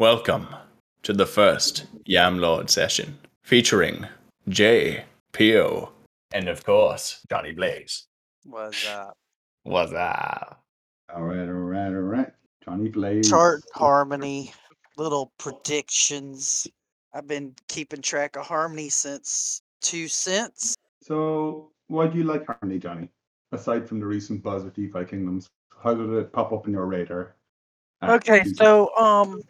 Welcome to the first Yam Lord session featuring Jay, Pio, and of course, Johnny Blaze. What's up? What's up? All right, all right, all right. Johnny Blaze. chart harmony, little predictions. I've been keeping track of harmony since two cents. So, why do you like Harmony, Johnny? Aside from the recent buzz with DeFi Kingdoms, how did it pop up in your radar? Okay, so um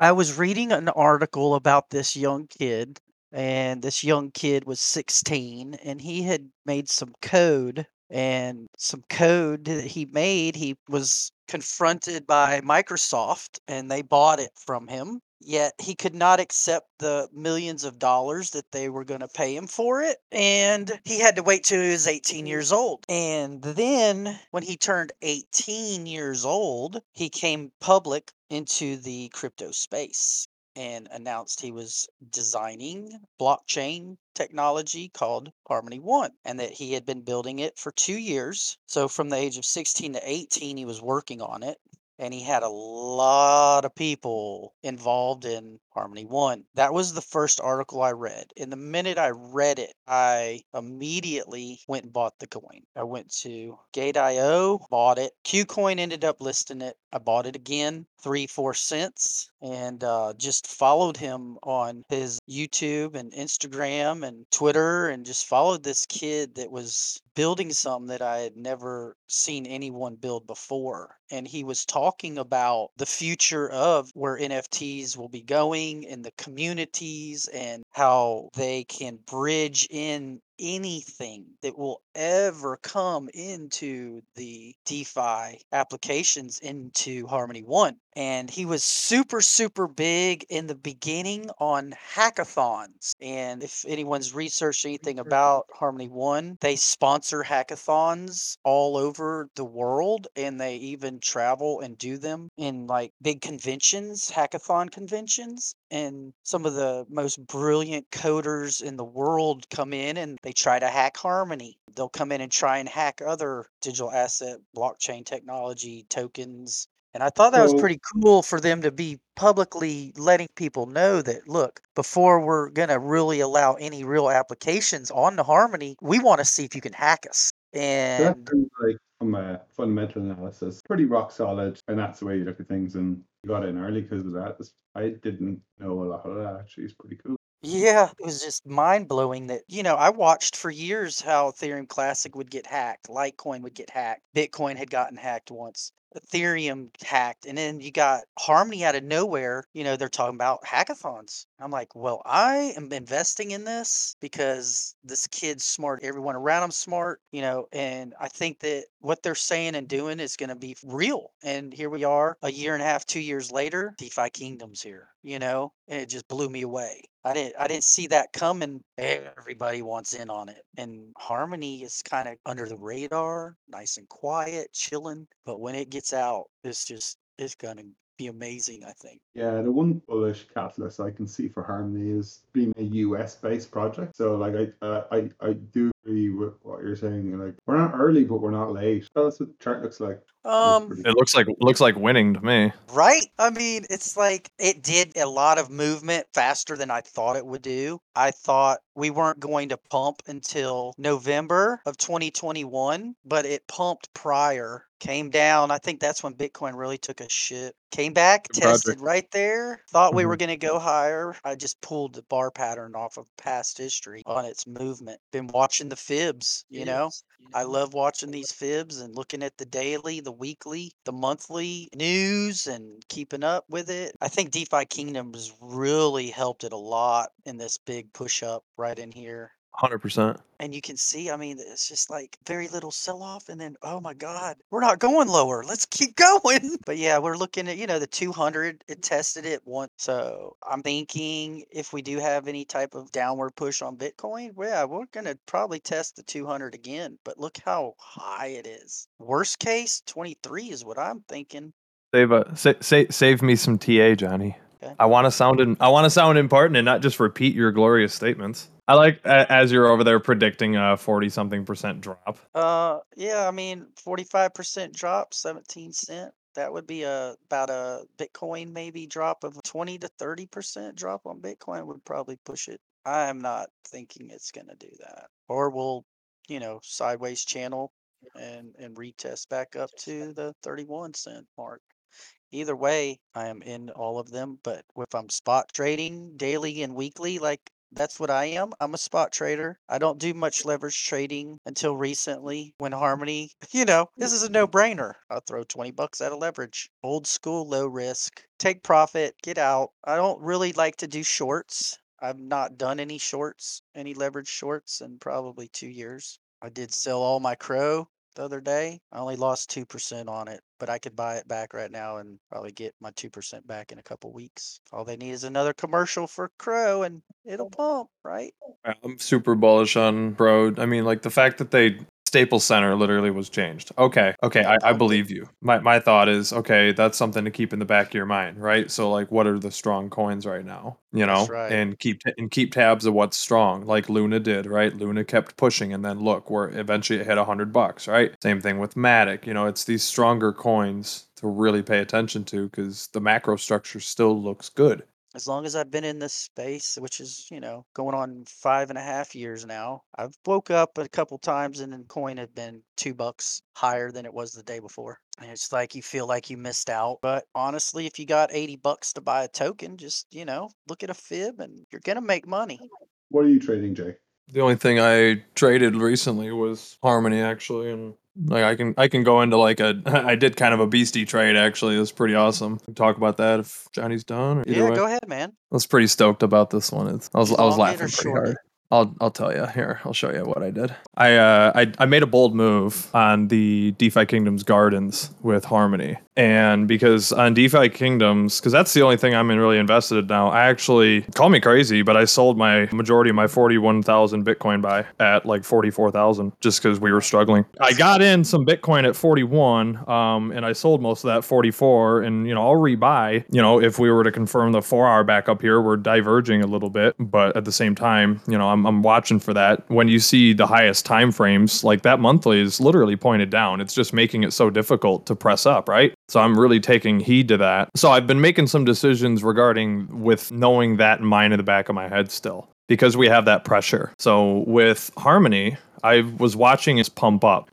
I was reading an article about this young kid and this young kid was 16 and he had made some code and some code that he made he was confronted by Microsoft and they bought it from him yet he could not accept the millions of dollars that they were going to pay him for it and he had to wait till he was 18 mm-hmm. years old and then when he turned 18 years old he came public into the crypto space and announced he was designing blockchain technology called Harmony One and that he had been building it for two years. So, from the age of 16 to 18, he was working on it and he had a lot of people involved in Harmony One. That was the first article I read. And the minute I read it, I immediately went and bought the coin. I went to Gate.io, bought it. KuCoin ended up listing it. I bought it again, three, four cents, and uh, just followed him on his YouTube and Instagram and Twitter and just followed this kid that was building something that I had never seen anyone build before. And he was talking about the future of where NFTs will be going and the communities and how they can bridge in anything that will ever come into the DeFi applications into Harmony One. And he was super, super big in the beginning on hackathons. And if anyone's researched anything about Harmony One, they sponsor hackathons all over the world and they even travel and do them in like big conventions, hackathon conventions. And some of the most brilliant coders in the world come in and they try to hack Harmony. They'll come in and try and hack other digital asset blockchain technology tokens. And I thought that was pretty cool for them to be publicly letting people know that look, before we're going to really allow any real applications on the Harmony, we want to see if you can hack us. And like, from a fundamental analysis, pretty rock solid, and that's the way you look at things. And you got in early because of that. I didn't know a lot of that. Actually, it's pretty cool. Yeah, it was just mind blowing that, you know, I watched for years how Ethereum Classic would get hacked, Litecoin would get hacked, Bitcoin had gotten hacked once, Ethereum hacked, and then you got Harmony out of nowhere. You know, they're talking about hackathons. I'm like, well, I am investing in this because this kid's smart, everyone around him's smart, you know, and I think that what they're saying and doing is going to be real. And here we are, a year and a half, two years later, DeFi Kingdom's here, you know, and it just blew me away. I didn't I didn't see that coming. Everybody wants in on it. And Harmony is kind of under the radar, nice and quiet, chilling. But when it gets out, it's just it's gonna be amazing, I think. Yeah, the one bullish catalyst I can see for Harmony is being a US based project. So, like, I, uh, I, I do agree with what you're saying. Like, we're not early, but we're not late. That's what the chart looks like. Um It looks like looks like winning to me. Right? I mean, it's like it did a lot of movement faster than I thought it would do. I thought we weren't going to pump until November of 2021, but it pumped prior, came down. I think that's when Bitcoin really took a shit. Came back, Good tested project. right there, thought we were Mhm. going to go higher. I just pulled the bar pattern off of past history on its movement. Been watching the fibs, you know? I love watching these fibs and looking at the daily, the weekly, the monthly news and keeping up with it. I think DeFi Kingdom has really helped it a lot in this big push up right in here. Hundred percent. And you can see, I mean, it's just like very little sell off. And then, oh my God, we're not going lower. Let's keep going. But yeah, we're looking at, you know, the 200, it tested it once. So I'm thinking if we do have any type of downward push on Bitcoin, well, yeah, we're going to probably test the 200 again. But look how high it is. Worst case, 23 is what I'm thinking. Save a sa- sa- save me some TA, Johnny. I want to sound in, I want to sound important and not just repeat your glorious statements. I like a- as you're over there predicting a forty something percent drop. Uh, yeah, I mean, 45% drop, 17 cent. That would be a about a Bitcoin maybe drop of 20 to 30% drop on Bitcoin would probably push it. I am not thinking it's going to do that. Or we'll, you know, sideways channel and and retest back up to the 31 cent mark. Either way, I am in all of them, but if I'm spot trading daily and weekly like that's what I am. I'm a spot trader. I don't do much leverage trading until recently when Harmony, you know, this is a mm-hmm. no brainer. I'll throw 20 bucks at a leverage. Old school, low risk. Take profit, get out. I don't really like to do shorts. I've not done any shorts, any leverage shorts in probably two years. I did sell all my CRO the other day. I only lost 2% on it, but I could buy it back right now and probably get my 2% back in a couple weeks. All they need is another commercial for CRO and it'll pump, right? I'm super bullish on Bro. I mean, like the fact that they Staples Center literally was changed. Okay, okay, I, I believe you. My my thought is okay. That's something to keep in the back of your mind, right? So like, what are the strong coins right now? You know, right. and keep and keep tabs of what's strong, like Luna did, right? Luna kept pushing, and then look, where eventually it hit a hundred bucks, right? Same thing with Matic. You know, it's these stronger coins to really pay attention to because the macro structure still looks good. As long as I've been in this space, which is, you know, going on five and a half years now, I've woke up a couple times and then coin had been two bucks higher than it was the day before. And it's like you feel like you missed out. But honestly, if you got 80 bucks to buy a token, just, you know, look at a fib and you're going to make money. What are you trading, Jay? The only thing I traded recently was Harmony, actually, and like I can I can go into like a I did kind of a beastie trade actually. It was pretty awesome. Talk about that if Johnny's done. Or yeah, way. go ahead, man. I was pretty stoked about this one. It's, I was I was Long it or laughing pretty short hard. I'll I'll tell you here. I'll show you what I did. I uh I I made a bold move on the DeFi Kingdoms Gardens with Harmony, and because on DeFi Kingdoms, because that's the only thing I'm really invested in now. I actually call me crazy, but I sold my majority of my forty one thousand Bitcoin buy at like forty four thousand, just because we were struggling. I got in some Bitcoin at forty one, um, and I sold most of that forty four, and you know I'll rebuy. You know if we were to confirm the four hour back up here, we're diverging a little bit, but at the same time, you know I'm I'm watching for that. When you see the highest time frames, like that monthly is literally pointed down. It's just making it so difficult to press up, right? So I'm really taking heed to that. So I've been making some decisions regarding with knowing that in mind in the back of my head still because we have that pressure. So with Harmony, I was watching it pump up.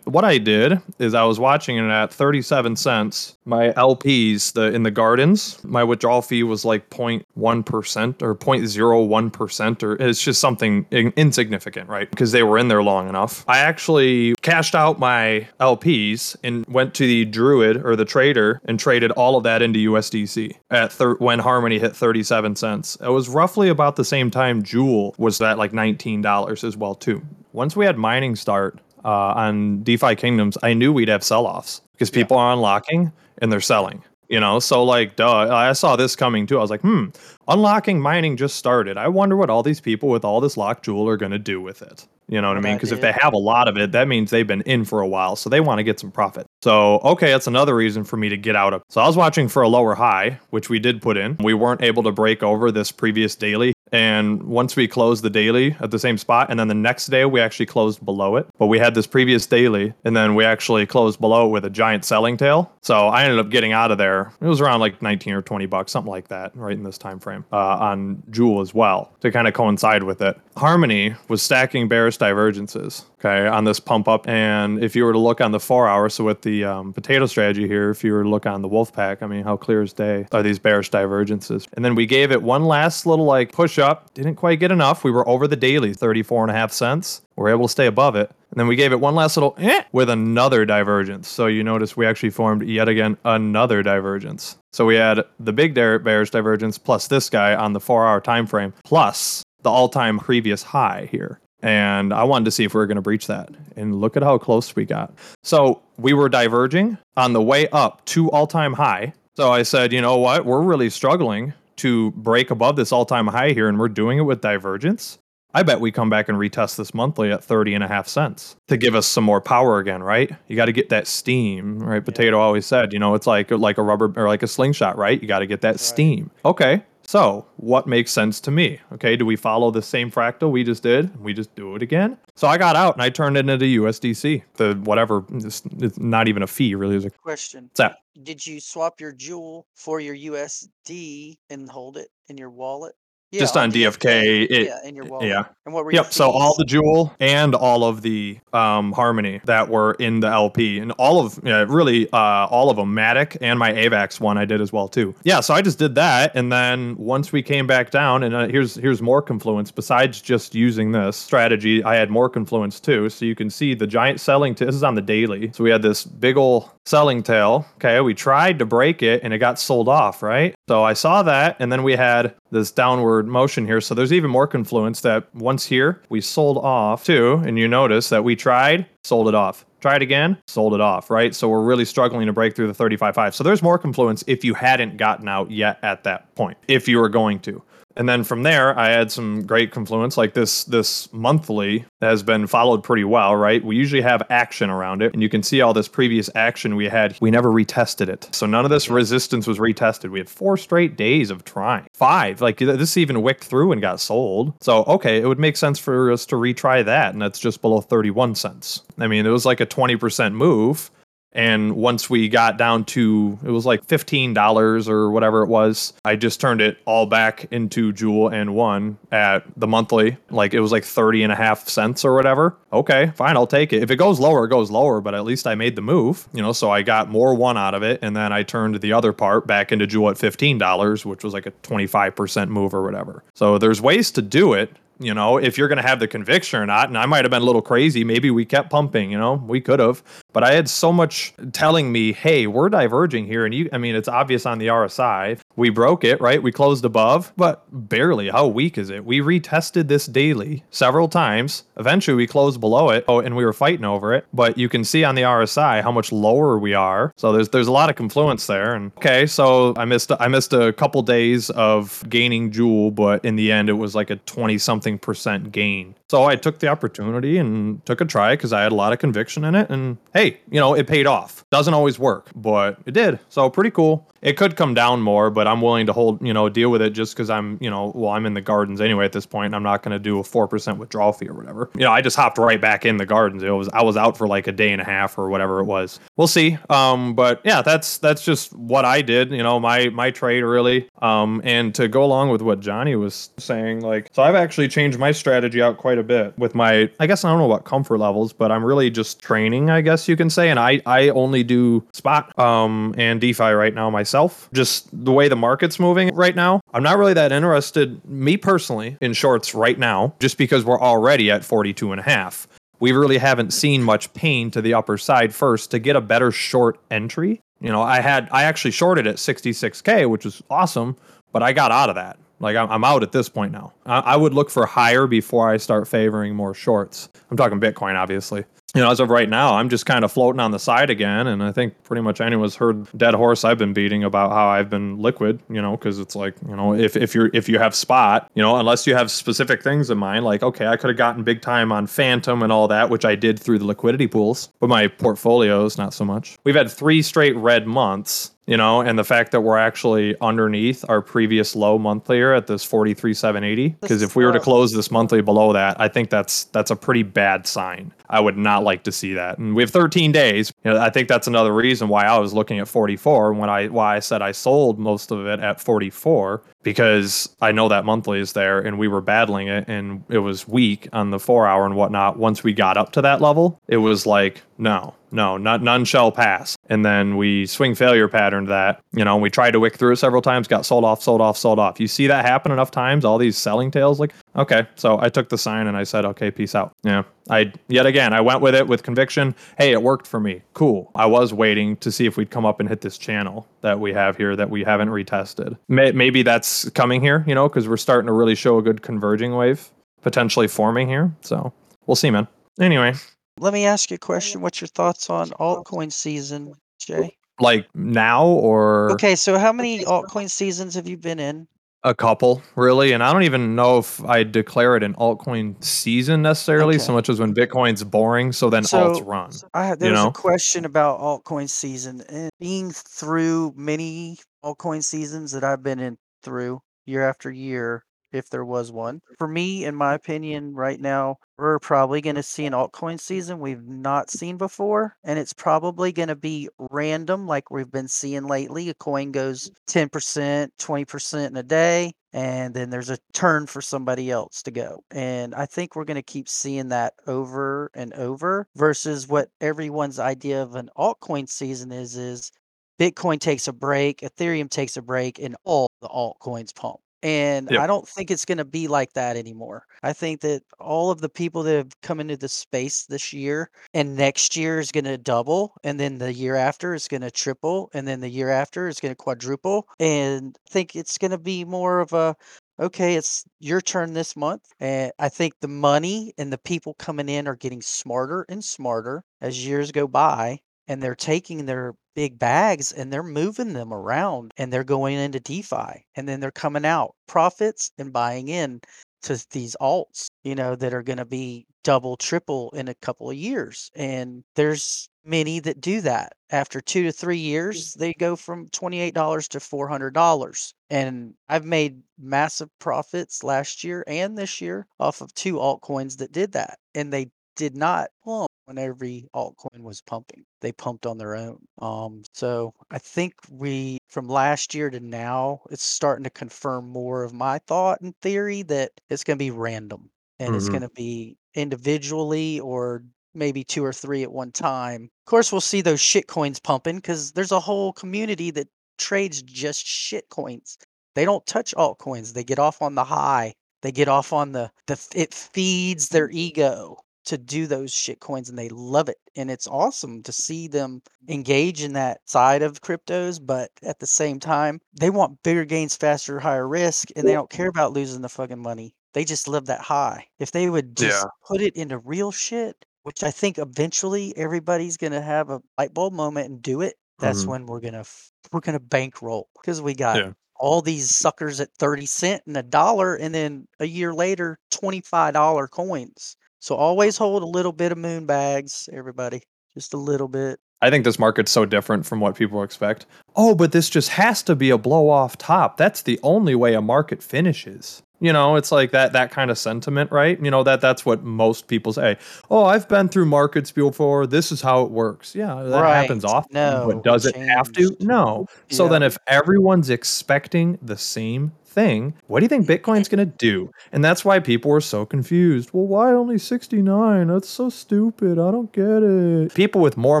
What I did is I was watching it at 37 cents. My LPs, the in the gardens, my withdrawal fee was like 0.1% or 0.01% or it's just something in- insignificant, right? Because they were in there long enough. I actually cashed out my LPs and went to the Druid or the trader and traded all of that into USDC at thir- when Harmony hit 37 cents. It was roughly about the same time Jewel was at like $19 as well too. Once we had mining start uh, on DeFi Kingdoms, I knew we'd have sell-offs because people are unlocking and they're selling. You know, so like, duh, I saw this coming too. I was like, hmm, unlocking mining just started. I wonder what all these people with all this locked jewel are going to do with it. You know what I mean? Because if they have a lot of it, that means they've been in for a while. So they want to get some profit. So, okay, that's another reason for me to get out of. So I was watching for a lower high, which we did put in. We weren't able to break over this previous daily. And once we closed the daily at the same spot, and then the next day we actually closed below it. But we had this previous daily, and then we actually closed below it with a giant selling tail. So I ended up getting out of there. It was around like 19 or 20 bucks, something like that, right in this time frame uh, on Jewel as well to kind of coincide with it. Harmony was stacking bearish divergences, okay, on this pump up. And if you were to look on the four hour, so with the um, potato strategy here, if you were to look on the wolf pack, I mean, how clear as day are these bearish divergences? And then we gave it one last little like push up, didn't quite get enough. We were over the daily, 34 and a half cents. We're able to stay above it. And then we gave it one last little eh with another divergence. So you notice we actually formed yet again another divergence. So we had the big bearish divergence plus this guy on the four hour time frame plus the all time previous high here. And I wanted to see if we were going to breach that. And look at how close we got. So we were diverging on the way up to all time high. So I said, you know what? We're really struggling to break above this all time high here, and we're doing it with divergence. I bet we come back and retest this monthly at 30 and a half cents to give us some more power again, right? You got to get that steam, right? Potato always said, you know, it's like like a rubber or like a slingshot, right? You got to get that Right. steam. Okay. So, what makes sense to me? Okay, do we follow the same fractal we just did? We just do it again? So I got out and I turned it into USDC. The whatever, it's, it's not even a fee, really. It's a, Question. what's that? Did you swap your jewel for your USD and hold it in your wallet? Just on DFK, it- yeah, in your wallet. Yeah. And what were Yep. So all the jewel and all of the um, harmony that were in the LP, and all of yeah, really uh, all of them, Matic and my Avax one, I did as well too. Yeah. So I just did that, and then once we came back down, and uh, here's here's more confluence. Besides just using this strategy, I had more confluence too. So you can see the giant selling. T- this is on the daily. So we had this big ol' selling tail. Okay. We tried to break it, and it got sold off. Right. So I saw that, and then we had this downward motion here. So there's even more confluence that once here we sold off too, and you notice that we tried, sold it off. Tried again, sold it off, right? So we're really struggling to break through the 35.5. So there's more confluence if you hadn't gotten out yet at that point, if you were going to. And then from there, I had some great confluence. Like this, this monthly has been followed pretty well, right? We usually have action around it, and you can see all this previous action we had. We never retested it, so none of this resistance was retested. We had four straight days of trying, five. Like this even wicked through and got sold. So okay, it would make sense for us to retry that, and that's just below thirty-one cents. I mean, it was like a twenty percent move. And once we got down to it was like fifteen dollars or whatever it was, I just turned it all back into Jewel and one at the monthly. Like it was like 30 and a half cents or whatever. Okay, fine, I'll take it. If it goes lower, it goes lower, but at least I made the move, you know, so I got more one out of it. And then I turned the other part back into Jewel at fifteen dollars, which was like a 25% move or whatever. So there's ways to do it you know, if you're going to have the conviction or not. And I might have been a little crazy. Maybe we kept pumping, you know, we could have. But I had so much telling me, hey, we're diverging here. And you, I mean, it's obvious on the RSI. We broke it, right? We closed above, but barely. How weak is it? We retested this daily several times. Eventually, we closed below it. Oh, and we were fighting over it. But you can see on the RSI how much lower we are. So there's there's a lot of confluence there. And okay, so I missed I missed a couple days of gaining Jewel, but in the end, it was like a 20 something percent gain. So I took the opportunity and took a try because I had a lot of conviction in it. And hey, you know, it paid off. Doesn't always work, but it did. So pretty cool. It could come down more, but I'm willing to hold, you know, deal with it just because I'm, you know, well, I'm in the gardens anyway at this point. I'm not going to do a 4% withdrawal fee or whatever. You know, I just hopped right back in the gardens. It was, I was out for like a day and a half or whatever it was. We'll see. Um, but yeah, that's, that's just what I did, you know, my, my trade really. Um, and to go along with what Johnny was saying, like, so I've actually changed my strategy out quite a bit with my, I guess I don't know about comfort levels, but I'm really just training, I guess you can say. And I, I only do spot, um, and DeFi right now myself. Just the way the market's moving right now, I'm not really that interested, me personally, in shorts right now, just because we're already at 42 and a half. We really haven't seen much pain to the upper side first to get a better short entry. You know, I had, I actually shorted at 66K, which was awesome, but I got out of that. Like I'm, out at this point now. I would look for higher before I start favoring more shorts. I'm talking Bitcoin, obviously you know, as of right now, I'm just kind of floating on the side again. And I think pretty much anyone's heard dead horse I've been beating about how I've been liquid, you know, because it's like, you know, if, if you're if you have spot, you know, unless you have specific things in mind, like, okay, I could have gotten big time on Fantom and all that, which I did through the liquidity pools, but my portfolios, not so much. We've had three straight red months you know, and the fact that we're actually underneath our previous low monthly here at this 43,780. Because if we were to close this monthly below that, I think that's that's a pretty bad sign. I would not like to see that. And we have 13 days. You know, I think that's another reason why I was looking at 44 when I why I said I sold most of it at 44 because I know that monthly is there and we were battling it and it was weak on the four hour and whatnot. Once we got up to that level, it was like, no, no, not none shall pass. And then we swing failure patterned that, you know, we tried to wick through it several times, got sold off, sold off, sold off. You see that happen enough times, all these selling tails, like, okay. So I took the sign and I said, okay, peace out. Yeah. I yet again I went with it with conviction. Hey, it worked for me. Cool. I was waiting to see if we'd come up and hit this channel that we have here that we haven't retested. May, maybe that's coming here, you know, because we're starting to really show a good converging wave potentially forming here. So we'll see, man. Anyway, Let me ask you a question. What's your thoughts on altcoin season, Jay? like now or Okay, so how many altcoin seasons have you been in? A couple really and i don't even know if i declare it an altcoin season necessarily so much as when bitcoin's boring so then So- alts run I had there was know? a question about altcoin season and being through many altcoin seasons that I've been in through. year after year if there was one. For me, in my opinion, right now, we're probably going to see an altcoin season we've not seen before. And it's probably going to be random, like we've been seeing lately. A coin goes 10%, 20% in a day, and then there's a turn for somebody else to go. And I think we're going to keep seeing that over and over versus what everyone's idea of an altcoin season is is Bitcoin takes a break, Ethereum takes a break, and all the altcoins pump. And Yep. I don't think it's going to be like that anymore. I think that all of the people that have come into the space this year and next year is going to double. And then the year after is going to triple. And then the year after is going to quadruple. And I think it's going to be more of a, okay, it's your turn this month. And I think the money and the people coming in are getting smarter and smarter as years go by. And they're taking their big bags and they're moving them around and they're going into DeFi and then they're coming out profits and buying in to these alts, you know, that are going to be double, triple in a couple of years. And there's many that do that. After two to three mm. years, they go from $28 to $400. And I've made massive profits last year and this year off of two altcoins that did that. And they did not pump when every altcoin was pumping. They pumped on their own. Um, so I think we, from last year to now, it's starting to confirm more of my thought and theory that it's going to be random and it's Mhm. going to be individually or maybe two or three at one time. Of course, we'll see those shit coins pumping because there's a whole community that trades just shit coins. They don't touch altcoins. They get off on the high. They get off on the the it feeds their ego to do those shit coins and they love it. And it's awesome to see them engage in that side of cryptos, but at the same time, they want bigger gains, faster, higher risk, and they don't care about losing the fucking money. They just live that high. If they would just Yeah. put it into real shit, which I think eventually everybody's gonna have a light bulb moment and do it, that's Mhm. when we're gonna we're gonna bankroll because we got Yeah. all these suckers at 30 cent and a dollar and then a year later $25 coins so always hold a little bit of moon bags everybody just a little bit I think this market's so different from what people expect. Oh, but this just has to be a blow off top. That's the only way a market finishes. You know, it's like that that kind of sentiment, right? You know, that that's what most people say. Oh, I've been through markets before. This is how it works. Yeah, that happens Right. often. No, but does it have to? changed. No. So Yeah. then if everyone's expecting the same thing, what do you think Bitcoin's going to do? And that's why people were so confused. Well, why only 69? That's so stupid. I don't get it. People with more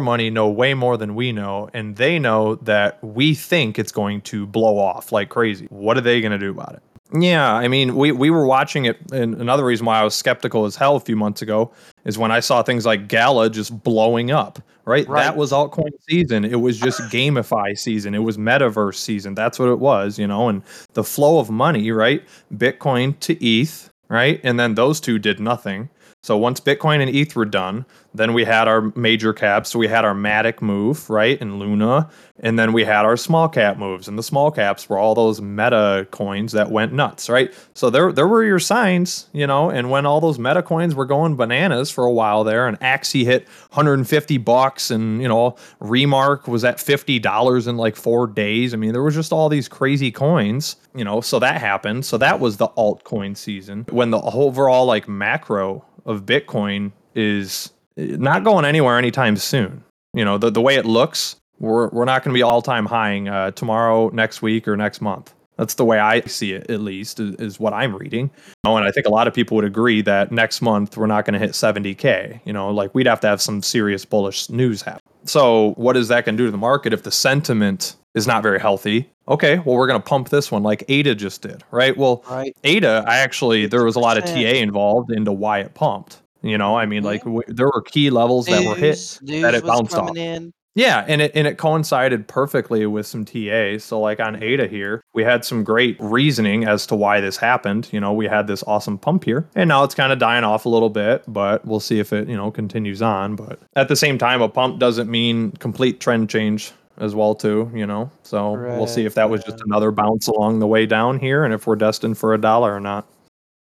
money know way more than we know, and they know that we think it's going to blow off like crazy. What are they going to do about it? Yeah, I mean, we, we were watching it, and another reason why I was skeptical as hell a few months ago is when I saw things like Gala just blowing up, right? Right. That was altcoin season. It was just gamify season. It was metaverse season. That's what it was, you know, and the flow of money, right? Bitcoin to ETH, right? And then those two did nothing. So once Bitcoin and ETH were done, then we had our major caps. So we had our Matic move, right? And Luna. And then we had our small cap moves. And the small caps were all those meta coins that went nuts, right? So there there were your signs, you know, and when all those meta coins were going bananas for a while there, and Axie hit 150 bucks and you know, Remark was at $50 in like four days. I mean, there was just all these crazy coins, you know, so that happened. So that was the altcoin season. When the overall like macro of Bitcoin is not going anywhere anytime soon. You know, the, the way it looks, we're, we're not going to be all time highing uh, tomorrow, next week, or next month. That's the way I see it, at least, is, is what I'm reading. Oh, and I think a lot of people would agree that next month we're not going to hit 70K. You know, like we'd have to have some serious bullish news happen. So, what is that going to do to the market if the sentiment is not very healthy? Okay, well, we're going to pump this one like ADA just did, right? Well, right Ada, I actually there was a lot of TA involved into why it pumped. You know, I mean, like w- there were key levels that were hit. that it bounced off. in Yeah, and it and it coincided perfectly with some TA. So like on Ada here, we had some great reasoning as to why this happened. You know, we had this awesome pump here, and now it's kind of dying off a little bit, but we'll see if it you know continues on. But at the same time, a pump doesn't mean complete trend change as well too. You know, so we'll see if that was just another bounce along the way down here, and if we're destined for a dollar or not.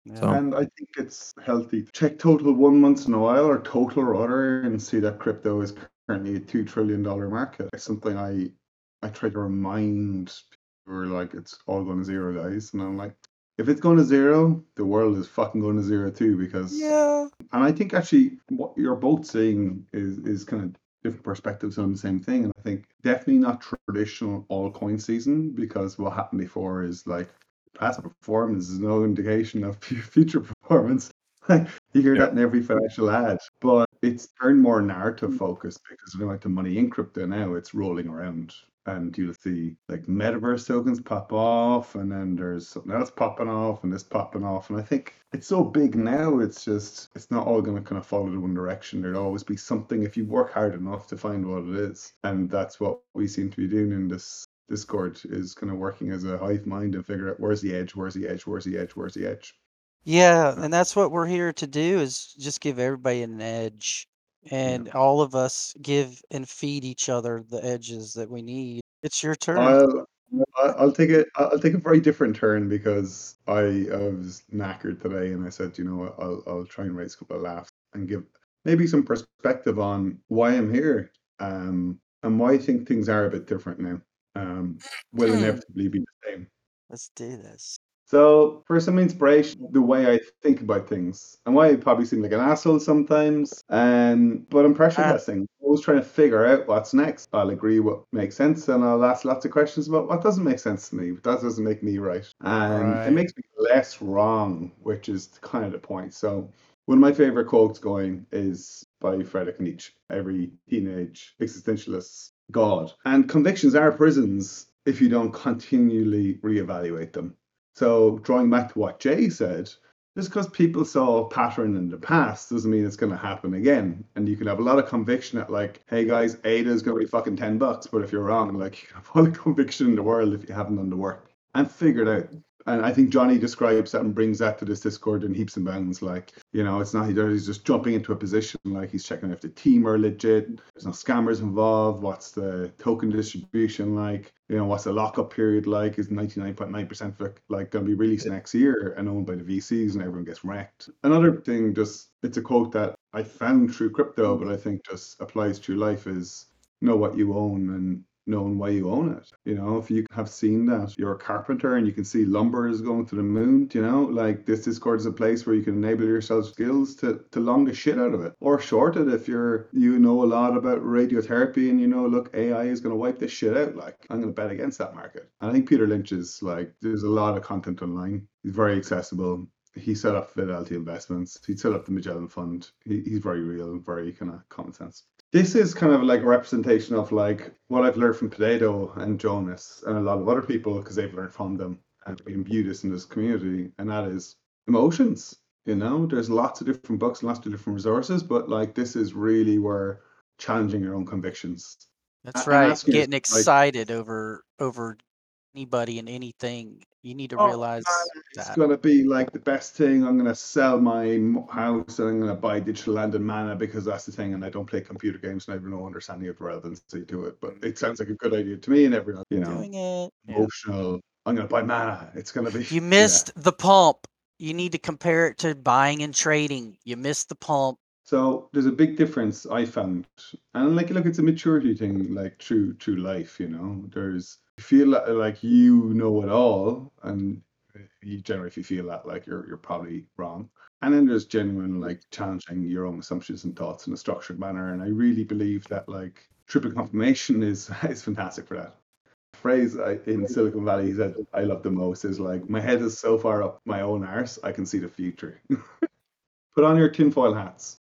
Yeah. So- And I think it's healthy. Check total one once in a while, or total rather, and see that crypto is currently a two trillion dollar market. It's something I I try to remind people were like, it's all going to zero, guys. And I'm like, if it's going to zero, the world is fucking going to zero too. Because Yeah. and I think actually what you're both saying is is kind of different perspectives on the same thing. And I think definitely not traditional altcoin season because what happened before is like past performance is no indication of future performance. you hear Yeah. that in every financial ad, but it's turned more narrative mm. focused because you know, like the money in crypto now, it's rolling around. And you'll see like metaverse tokens pop off, and then there's something else popping off, and this popping off. And I think it's so big now, it's just, it's not all going to kind of follow in one direction. There'll always be something if you work hard enough to find what it is. And that's what we seem to be doing in this Discord is kind of working as a hive mind and figure out where's the edge, where's the edge, where's the edge, where's the edge. Yeah, and that's what we're here to do is just give everybody an edge. And all of us give and feed each other the edges that we need. It's your turn. I'll I'll I'll take it. I'll take a very different turn because I, I was knackered today, and I said, you know I'll I'll try and raise a couple of laughs and give maybe some perspective on why I'm here, um, and why I think things are a bit different now. Um, will Hmm. inevitably be the same. Let's do this. So, for some inspiration, the way I think about things, and why I probably seem like an asshole sometimes, um, but I'm pressure Ah. testing. Always trying to figure out what's next. I'll agree what makes sense, and I'll ask lots of questions about what doesn't make sense to me. But That doesn't make me right, and Right. it makes me less wrong, which is kind of the point. So, one of my favorite quotes going is by Friedrich Nietzsche. Every teenage existentialist's God, and convictions are prisons if you don't continually reevaluate them. So drawing back to what Jay said, just because people saw a pattern in the past doesn't mean it's going to happen again. And you can have a lot of conviction that like, hey guys, ADA is going to be fucking ten bucks, but if you're wrong, like you can have all the conviction in the world if you haven't done the work and figure it out. And I think Johnny describes that and brings that to this Discord in heaps and bounds. Like, you know, it's not he's just jumping into a position like he's checking if the team are legit. There's no scammers involved. What's the token distribution like? You know, what's the lockup period like? Is 99.9% of it like going to be released next year and owned by the VCs and everyone gets wrecked? Another thing, just it's a quote that I found through crypto, but I think just applies to life is know what you own and knowing why you own it. You know, if you have seen that you're a carpenter and you can see lumber is going to the moon, you know, like this Discord is a place where you can enable yourself skills to, to long the shit out of it. Or short it if you're you know a lot about radiotherapy and you know, look, AI is gonna wipe this shit out. Like I'm gonna bet against that market. And I think Peter Lynch is like there's a lot of content online. He's very accessible. He set up Fidelity Investments. He set up the Magellan Fund. He, he's very real, and very kind of common sense this is kind of like a representation of like what I've learned from Potato and Jonas and a lot of other people because they've learned from them and we imbue this in this community, and that is emotions. You know, there's lots of different books, and lots of different resources, but like this is really where challenging your own convictions. That's and right. asking Getting yourself, like- excited over over anybody and anything. You need to Oh, realize It's that. gonna be like the best thing. I'm gonna sell my house and I'm gonna buy digital land and mana because that's the thing. And I don't play computer games and I have no understanding of the relevancy to it. But it sounds like a good idea to me and everyone, you know. Doing it. Yeah. emotional. I'm gonna buy mana. It's gonna be. You yeah. missed the pump. You need to compare it to buying and trading. You missed the pump. So there's a big difference I found, and like look, it's a maturity thing, like through through life. You know, there's you feel like you know it all, and you generally if you feel that like you're you're probably wrong. And then there's genuine like challenging your own assumptions and thoughts in a structured manner. And I really believe that like triple confirmation is is fantastic for that. Phrase I, in Silicon Valley said I love the most is like my head is so far up my own arse I can see the future. Put on your tinfoil hats.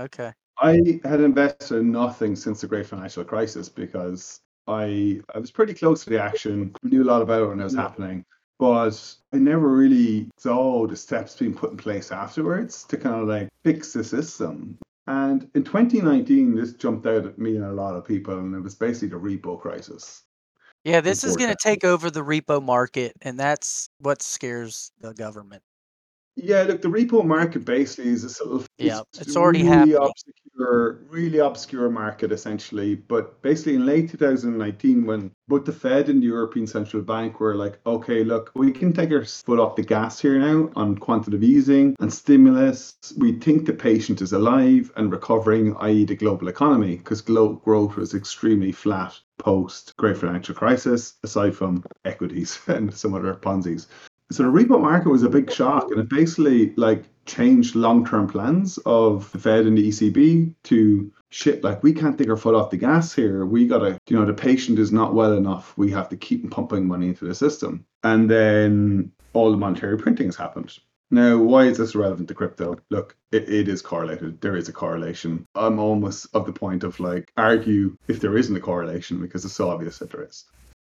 Okay. I had invested in nothing since the great financial crisis because I I was pretty close to the action, knew a lot about it when it was happening, but I never really saw the steps being put in place afterwards to kind of like fix the system. And in 2019, this jumped out at me and a lot of people, and it was basically the repo crisis. Yeah, this is going to take over the repo market, and that's what scares the government. Yeah, look, the repo market basically is a sort of Yeah, it's it's already really happening. obscure, really obscure market essentially. But basically, in late 2019, when both the Fed and the European Central Bank were like, "Okay, look, we can take our foot off the gas here now on quantitative easing and stimulus. We think the patient is alive and recovering, i.e., the global economy, because glo- growth was extremely flat post Great Financial Crisis, aside from equities and some other Ponzi's. So the repo market was a big shock, and it basically like changed long-term plans of the Fed and the ECB to shit like we can't take our foot off the gas here. We gotta, you know, the patient is not well enough. We have to keep pumping money into the system, and then all the monetary printing has happened. Now, why is this relevant to crypto? Look, it, it is correlated. There is a correlation. I'm almost of the point of like argue if there isn't a correlation because it's so obvious that there is.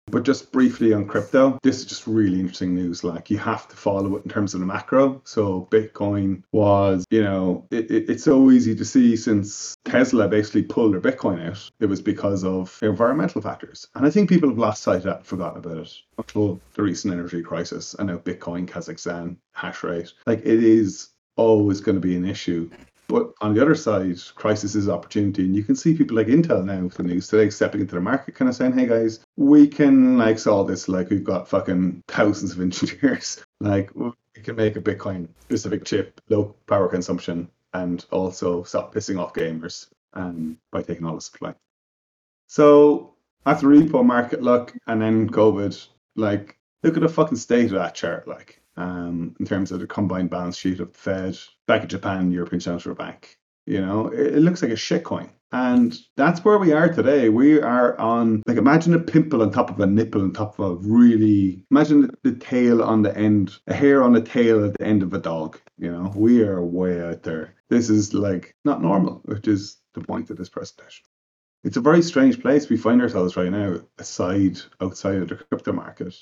But just briefly on crypto, this is just really interesting news. Like you have to follow it in terms of the macro. So Bitcoin was, you know, it, it, it's so easy to see since Tesla basically pulled their Bitcoin out. It was because of environmental factors. And I think people have lost sight of that forgotten about it until the recent energy crisis. And now Bitcoin, Kazakhstan, hash rate. Like it is always going to be an issue. But on the other side, crisis is opportunity. And you can see people like Intel now with the news today stepping into the market, kind of saying, hey guys, we can like solve this. Like we've got fucking thousands of engineers. Like we can make a Bitcoin specific chip, low power consumption, and also stop pissing off gamers and by taking all the supply. So after repo market luck and then COVID, like look at the fucking state of that chart, like um, in terms of the combined balance sheet of the Fed, Bank of Japan, European Central Bank. You know, it, it looks like a shitcoin. And that's where we are today. We are on, like, imagine a pimple on top of a nipple on top of a really, imagine the tail on the end, a hair on the tail at the end of a dog. You know, we are way out there. This is like not normal, which is the point of this presentation. It's a very strange place we find ourselves right now, aside outside of the crypto market.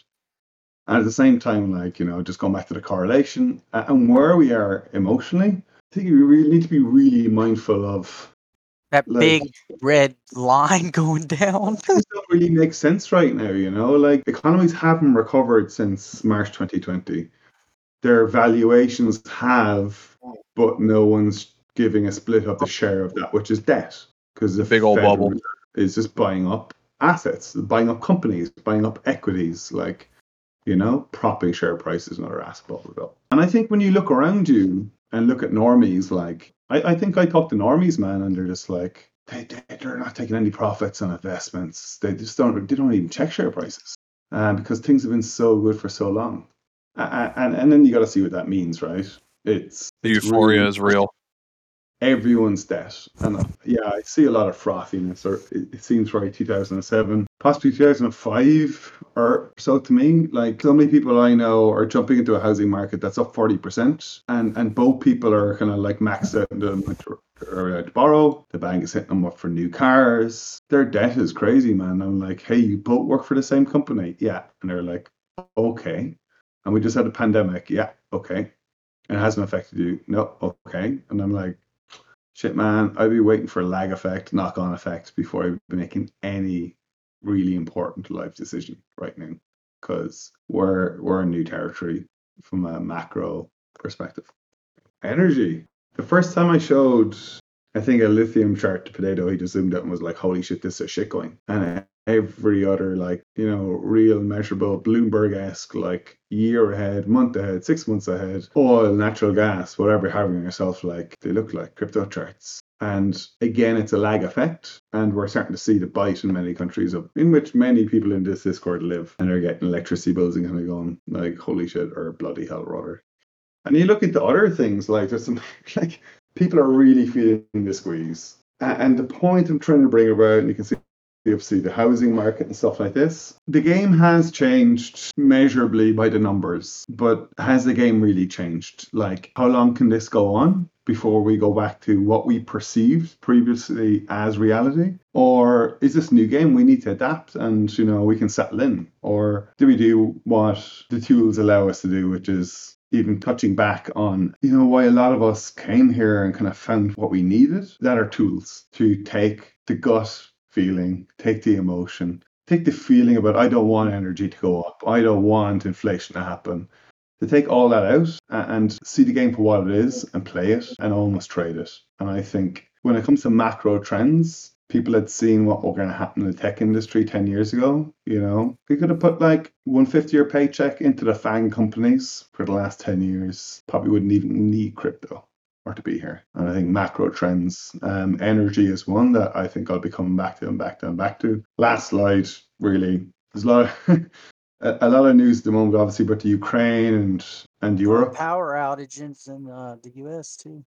And at the same time, like, you know, just going back to the correlation uh, and where we are emotionally, I think we really need to be really mindful of That Like- big red line going down. things don't really make sense right now, you know? Like economies haven't recovered since March 2020. Their valuations have, but no one's giving a split of the share of that, which is debt. Because the Big old Federal bubble. Is just buying up assets, buying up companies, buying up equities, like, you know, propping share prices and other asset bubbles up. And I think when you look around you and look at normies, like, I, I think I talk to normies, man, and they're just like, they, they, they're not taking any profits on investments. They just don't, they don't even check share prices uh, because things have been so good for so long. Uh, and, and then you got to see what that means, right? It's The euphoria really- is real. Everyone's debt. And uh, yeah, I see a lot of frothiness, or it, it seems right 2007, possibly 2005 or so to me. Like so many people I know are jumping into a housing market that's up 40%, and, and both people are kind of like maxed out the amount to- are to borrow. The bank is hitting them up for new cars. Their debt is crazy, man. I'm like, hey, you both work for the same company. Yeah. And they're like, okay. And we just had a pandemic. Yeah. Okay. And it hasn't affected you. No. Okay. And I'm like, shit, man, I'd be waiting for lag effect, knock on effect before I'd be making any really important life decision right now because we're, we're in new territory from a macro perspective. Energy. The first time I showed, I think, a lithium chart to Potato, he just zoomed out and was like, holy shit, this is shit going. And every other, like, you know, real measurable Bloomberg esque, like, year ahead, month ahead, six months ahead, oil, natural gas, whatever you're having yourself, like, they look like crypto charts. And again, it's a lag effect, and we're starting to see the bite in many countries of in which many people in this Discord live, and are getting electricity bills and kind of going like, "Holy shit!" or "Bloody hell, rather." And you look into other things like there's some like people are really feeling the squeeze. And the point I'm trying to bring about, and you can see obviously the housing market and stuff like this. The game has changed measurably by the numbers, but has the game really changed? Like, how long can this go on before we go back to what we perceived previously as reality? Or is this new game we need to adapt and, you know, we can settle in? Or do we do what the tools allow us to do, which is even touching back on, you know, why a lot of us came here and kind of found what we needed, that are tools to take the gut feeling, take the emotion, take the feeling about I don't want energy to go up, I don't want inflation to happen. To take all that out and see the game for what it is and play it and almost trade it. And I think when it comes to macro trends, people had seen what were going to happen in the tech industry 10 years ago. You know, we could have put like one fifth year paycheck into the FANG companies for the last 10 years. Probably wouldn't even need crypto. or to be here. And I think macro trends, um, energy is one that I think I'll be coming back to and back to and back to. Last slide, really. There's a lot of a lot of news at the moment, obviously, about the Ukraine and and Europe. Power outages in uh, the U.S. too.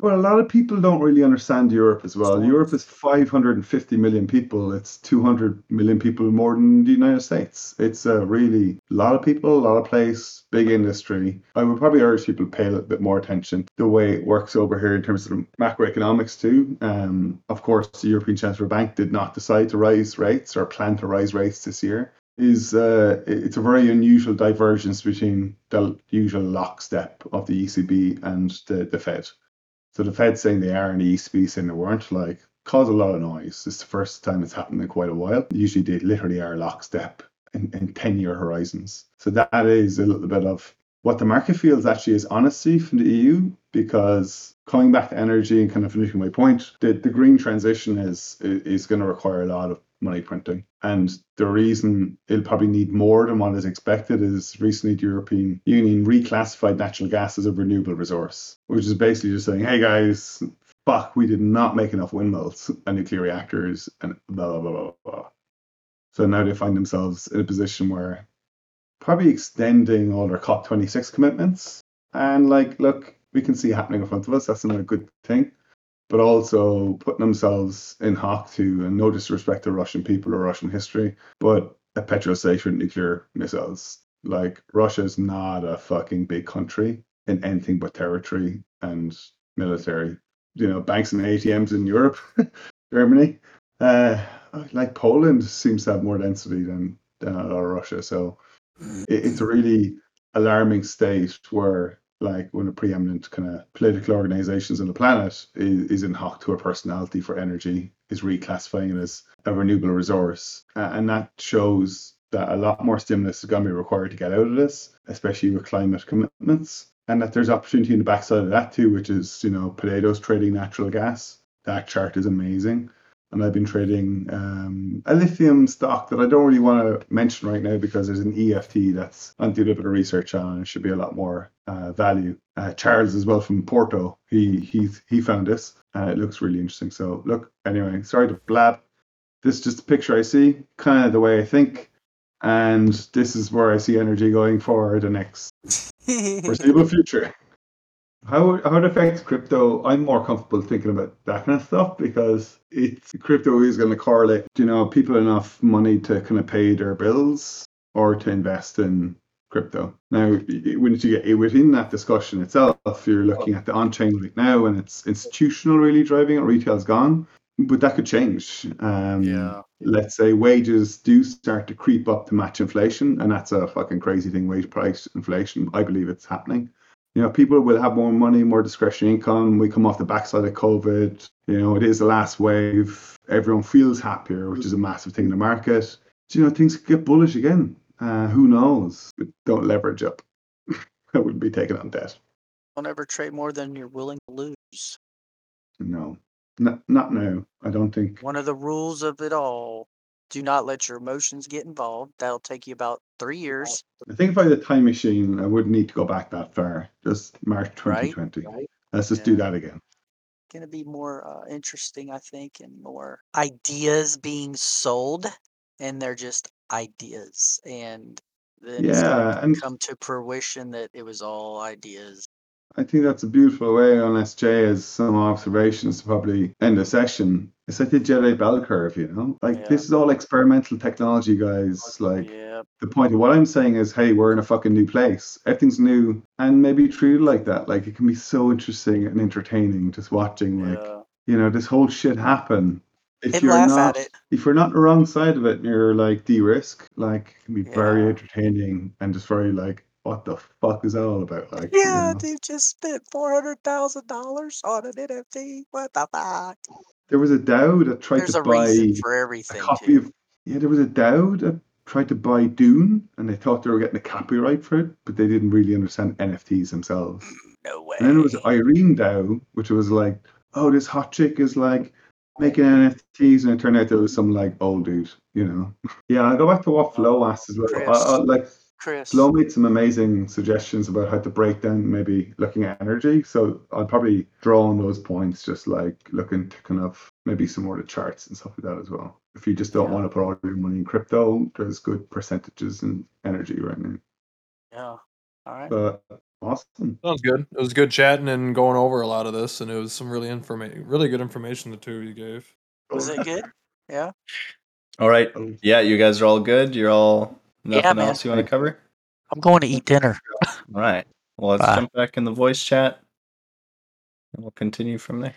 But a lot of people don't really understand Europe as well. Europe is 550 million people. It's 200 million people more than the United States. It's a really lot of people, a lot of place, big industry. I would probably urge people to pay a little bit more attention the way it works over here in terms of macroeconomics too. Um, of course, the European Central Bank did not decide to raise rates or plan to raise rates this year. Is uh, it's a very unusual divergence between the usual lockstep of the ECB and the, the Fed. So the Fed saying they are and the ECB saying they weren't, like, cause a lot of noise. It's the first time it's happened in quite a while. Usually they literally are lockstep in, in 10 year horizons. So that is a little bit of what the market feels actually is honesty from the EU because coming back to energy and kind of finishing my point, the, the green transition is is going to require a lot of money printing. And the reason it'll probably need more than what is expected is recently the European Union reclassified natural gas as a renewable resource, which is basically just saying, hey guys, fuck, we did not make enough windmills and nuclear reactors and blah, blah, blah, blah, blah. So now they find themselves in a position where probably extending all their COP26 commitments. And like, look, we can see happening in front of us. That's not a good thing but also putting themselves in hock to, and no disrespect to Russian people or Russian history, but a petrol-safe nuclear missiles. Like Russia's not a fucking big country in anything but territory and military. You know, banks and ATMs in Europe, Germany. Uh, like Poland seems to have more density than than Russia. So it, it's a really alarming state where like one of the preeminent kind of political organizations on the planet is, is in hock to a personality for energy, is reclassifying it as a renewable resource. Uh, and that shows that a lot more stimulus is going to be required to get out of this, especially with climate commitments. And that there's opportunity in the backside of that too, which is, you know, potatoes trading natural gas. That chart is amazing and I've been trading um, a lithium stock that I don't really want to mention right now because there's an EFT that's I'm doing a bit of research on and should be a lot more uh, value. Uh, Charles as well from Porto, he he he found this. and it looks really interesting. So look, anyway, sorry to blab. This is just a picture I see, kind of the way I think, and this is where I see energy going for the next foreseeable future. How how it affects crypto? I'm more comfortable thinking about that kind of stuff because it's crypto is going to correlate. You know, people enough money to kind of pay their bills or to invest in crypto. Now, when you get within that discussion itself, you're looking at the on-chain right now, and it's institutional really driving it. Retail's gone, but that could change. Um, yeah. Let's say wages do start to creep up to match inflation, and that's a fucking crazy thing. Wage price inflation. I believe it's happening you know, people will have more money, more discretionary income. We come off the backside of COVID. You know, it is the last wave. Everyone feels happier, which is a massive thing in the market. So, you know, things get bullish again. Uh, who knows? But don't leverage up. I wouldn't be taking on debt. Don't ever trade more than you're willing to lose. No, not, not now. I don't think. One of the rules of it all do not let your emotions get involved. That'll take you about three years. I think if I had a time machine, I wouldn't need to go back that far. Just March Right, 2020. Let's just do that again. Going to be more uh, interesting, I think, and more ideas being sold, and they're just ideas. And then it's going Yeah, to and come to fruition that it was all ideas. I think that's a beautiful way, unless Jay has some observations to probably end the session. It's like the Jedi bell curve, you know? Like, Yeah. this is all experimental technology, guys. Like, Yeah. the point of what I'm saying is, hey, we're in a fucking new place. Everything's new and maybe treated like that. Like, it can be so interesting and entertaining just watching, like, Yeah. you know, this whole shit happen. If And you're laugh not, at it. if you're not on the wrong side of it and you're like de-risk, like, it can be very entertaining and just very like, what the fuck is that all about? Like, you Yeah, know? dude just spent four hundred thousand dollars on an NFT. What the fuck? There was a DAO that tried There's to a buy reason for a everything, copy too. of. Yeah, there was a DAO that tried to buy Dune, and they thought they were getting a copyright for it, but they didn't really understand NFTs themselves. Mm, no way. And then there was Irene DAO, which was like, oh, this hot chick is like making NFTs, and it turned out there was some like old dude, you know. Yeah, I'll go back to what oh, Flo asked as well. Uh, uh, I, I, like Chris. Flo made some amazing suggestions about how to break down maybe looking at energy. So I'll probably draw on those points, just like looking to kind of maybe some more of the charts and stuff like that as well. If you just don't Yeah. want to put all your money in crypto, there's good percentages in energy right now. Yeah. All right. But awesome. Sounds good. It was good chatting and going over a lot of this, and it was some really informa- really good information the two of you gave. Was it good? Yeah. All right. Oh, Yeah, you guys are all good. You're all nothing man. else you want to cover. I'm going to eat dinner. All right. Well, let's Bye. jump back in the voice chat, and we'll continue from there.